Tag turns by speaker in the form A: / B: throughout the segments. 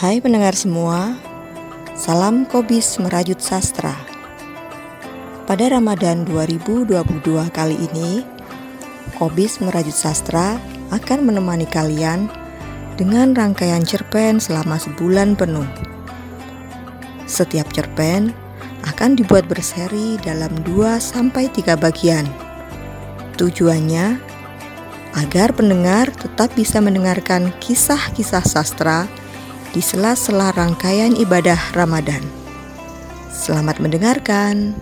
A: Hai pendengar semua, salam Kobis Merajut Sastra. Pada Ramadan 2022 kali ini, Kobis Merajut Sastra akan menemani kalian dengan rangkaian cerpen selama sebulan penuh. Setiap cerpen akan dibuat berseri dalam 2 sampai 3 bagian. Tujuannya agar pendengar tetap bisa mendengarkan kisah-kisah sastra di sela-sela rangkaian ibadah Ramadan. Selamat mendengarkan.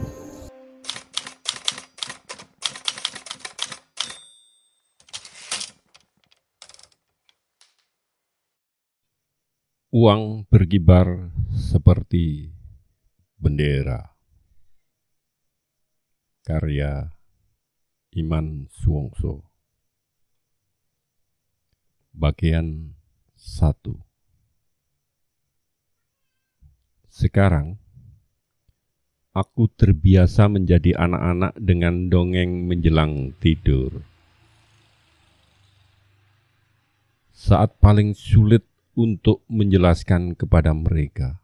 B: Uang berkibar seperti bendera. Karya Iman Suwongso. Bagian 1 Sekarang, aku terbiasa menjadi anak-anak dengan dongeng menjelang tidur. Saat paling sulit untuk menjelaskan kepada mereka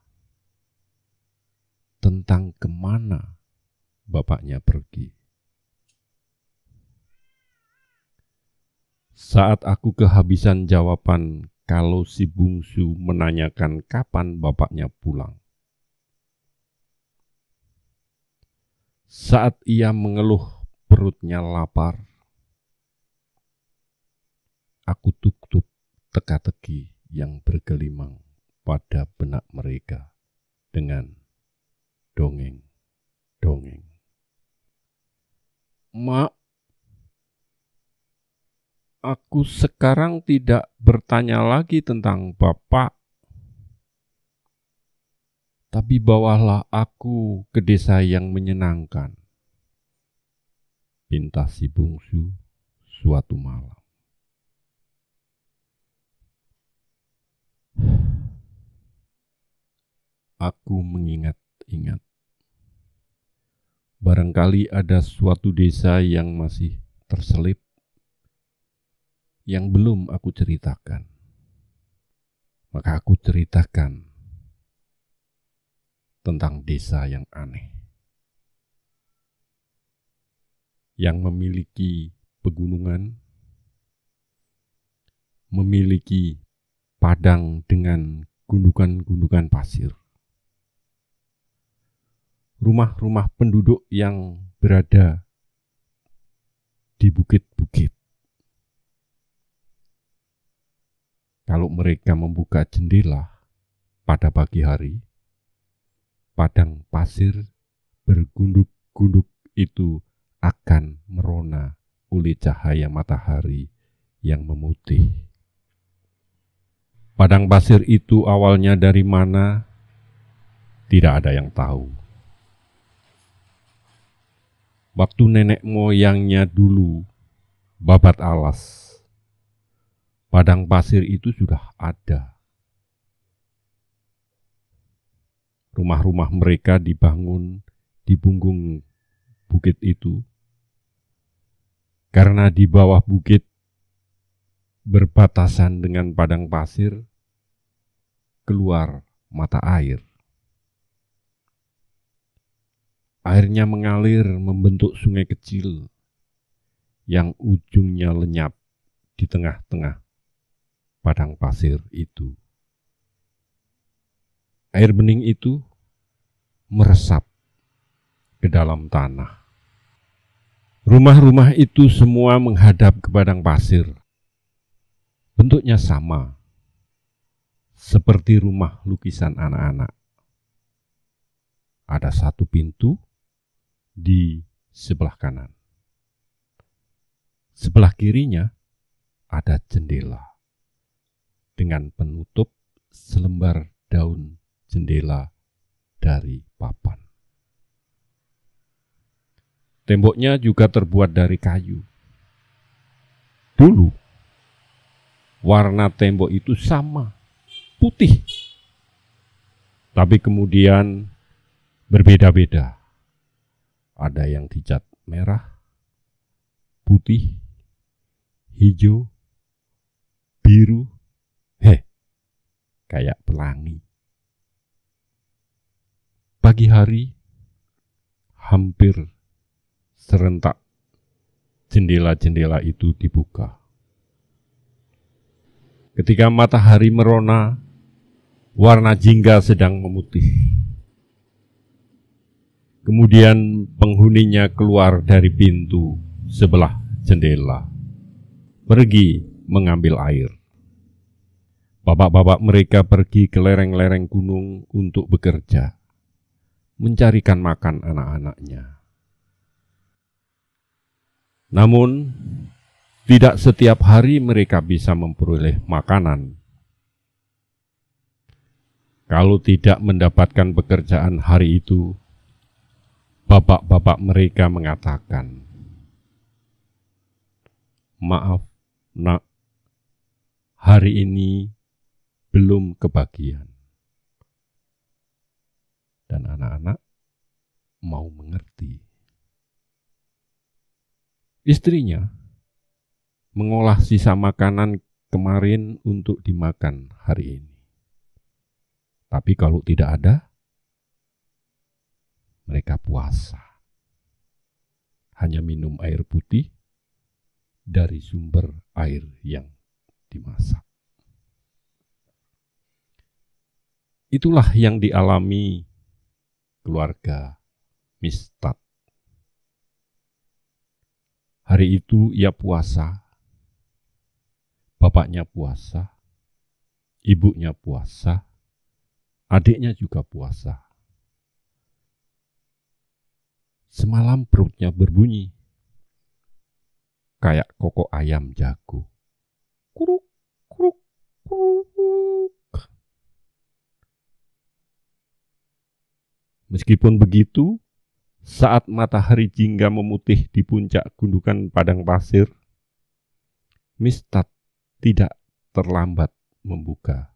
B: tentang ke mana bapaknya pergi. Saat aku kehabisan jawaban kalau si bungsu menanyakan kapan bapaknya pulang. Saat ia mengeluh perutnya lapar, aku tutup teka-teki yang bergelimang pada benak mereka dengan dongeng-dongeng. Mak, aku sekarang tidak bertanya lagi tentang Bapak tapi bawalah aku ke desa yang menyenangkan. Pinta si bungsu suatu malam. Aku mengingat-ingat. Barangkali ada suatu desa yang masih terselip yang belum aku ceritakan. Maka aku ceritakan tentang desa yang aneh. Yang memiliki pegunungan, memiliki padang dengan gundukan-gundukan pasir. Rumah-rumah penduduk yang berada di bukit-bukit. Kalau mereka membuka jendela pada pagi hari, padang pasir bergunduk-gunduk itu akan merona oleh cahaya matahari yang memutih. Padang pasir itu awalnya dari mana? Tidak ada yang tahu. Waktu nenek moyangnya dulu babat alas, padang pasir itu sudah ada rumah-rumah mereka dibangun di punggung bukit itu. Karena di bawah bukit berbatasan dengan padang pasir, keluar mata air. Airnya mengalir membentuk sungai kecil yang ujungnya lenyap di tengah-tengah padang pasir itu air bening itu meresap ke dalam tanah. Rumah-rumah itu semua menghadap ke padang pasir. Bentuknya sama, seperti rumah lukisan anak-anak. Ada satu pintu di sebelah kanan. Sebelah kirinya ada jendela dengan penutup selembar daun jendela dari papan. Temboknya juga terbuat dari kayu. Dulu, warna tembok itu sama, putih. Tapi kemudian berbeda-beda. Ada yang dicat merah, putih, hijau, biru, heh, kayak pelangi. Pagi hari, hampir serentak jendela-jendela itu dibuka. Ketika matahari merona, warna jingga sedang memutih. Kemudian penghuninya keluar dari pintu sebelah jendela, pergi mengambil air. Bapak-bapak mereka pergi ke lereng-lereng gunung untuk bekerja, mencarikan makan anak-anaknya. Namun, tidak setiap hari mereka bisa memperoleh makanan. Kalau tidak mendapatkan pekerjaan hari itu, bapak-bapak mereka mengatakan, "Maaf, Nak, hari ini belum kebagian." Dan anak-anak mau mengerti. Istrinya mengolah sisa makanan kemarin untuk dimakan hari ini. Tapi kalau tidak ada, mereka puasa. Hanya minum air putih dari sumber air yang dimasak. Itulah yang dialami keluarga Mistat Hari itu ia puasa, bapaknya puasa, ibunya puasa, adiknya juga puasa. Semalam perutnya berbunyi, kayak kokok ayam jago. Kuruk, kuruk, kuruk. Meskipun begitu, saat matahari jingga memutih di puncak gundukan padang pasir, Mistat tidak terlambat membuka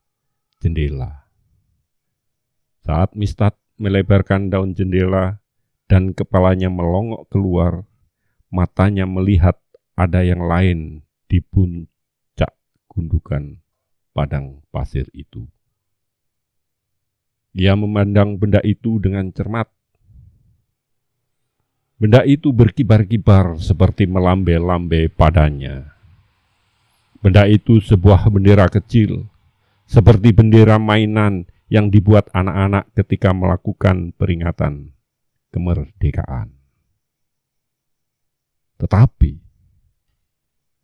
B: jendela. Saat Mistat melebarkan daun jendela dan kepalanya melongok keluar, matanya melihat ada yang lain di puncak gundukan padang pasir itu. Ia memandang benda itu dengan cermat Benda itu berkibar-kibar seperti melambai-lambai padanya. Benda itu sebuah bendera kecil, seperti bendera mainan yang dibuat anak-anak ketika melakukan peringatan kemerdekaan. Tetapi,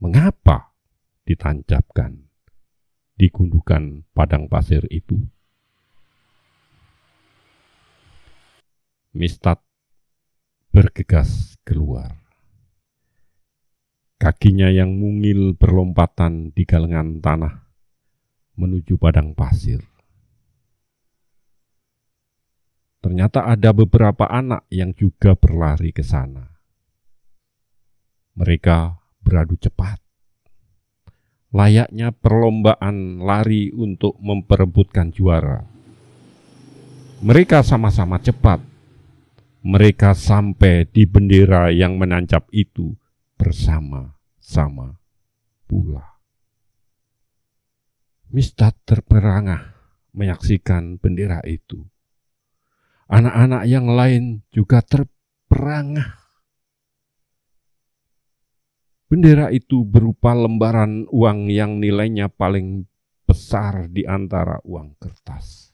B: mengapa ditancapkan di gundukan padang pasir itu? Mistat bergegas keluar. Kakinya yang mungil berlompatan di galengan tanah menuju padang pasir. Ternyata ada beberapa anak yang juga berlari ke sana. Mereka beradu cepat. Layaknya perlombaan lari untuk memperebutkan juara. Mereka sama-sama cepat mereka sampai di bendera yang menancap itu bersama-sama pula. Mistat terperangah menyaksikan bendera itu. Anak-anak yang lain juga terperangah. Bendera itu berupa lembaran uang yang nilainya paling besar di antara uang kertas.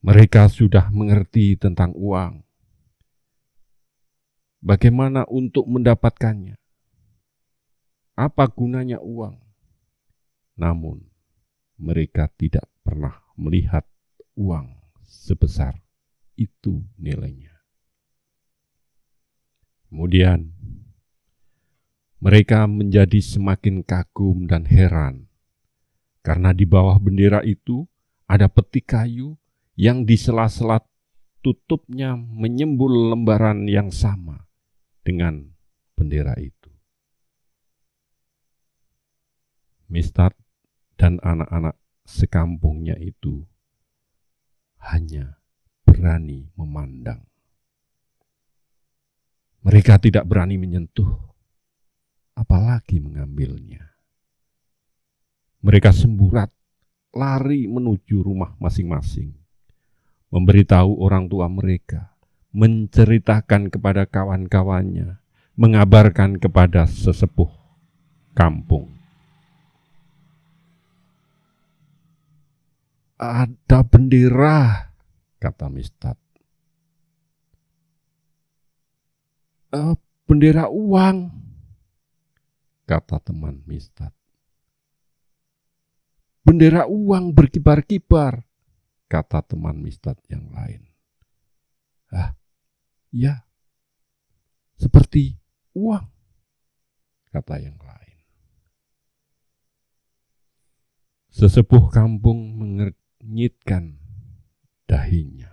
B: Mereka sudah mengerti tentang uang. Bagaimana untuk mendapatkannya? Apa gunanya uang? Namun, mereka tidak pernah melihat uang sebesar itu nilainya. Kemudian, mereka menjadi semakin kagum dan heran karena di bawah bendera itu ada peti kayu yang di sela-sela tutupnya menyembul lembaran yang sama dengan bendera itu. Mistat dan anak-anak sekampungnya itu hanya berani memandang. Mereka tidak berani menyentuh, apalagi mengambilnya. Mereka semburat lari menuju rumah masing-masing, memberitahu orang tua mereka, menceritakan kepada kawan-kawannya, mengabarkan kepada sesepuh kampung. Ada bendera, kata Mistad. E, bendera uang, kata teman Mistad. Bendera uang berkibar-kibar, kata teman Mistad yang lain. Ah, ya, seperti uang, kata yang lain. Sesepuh kampung mengernyitkan dahinya.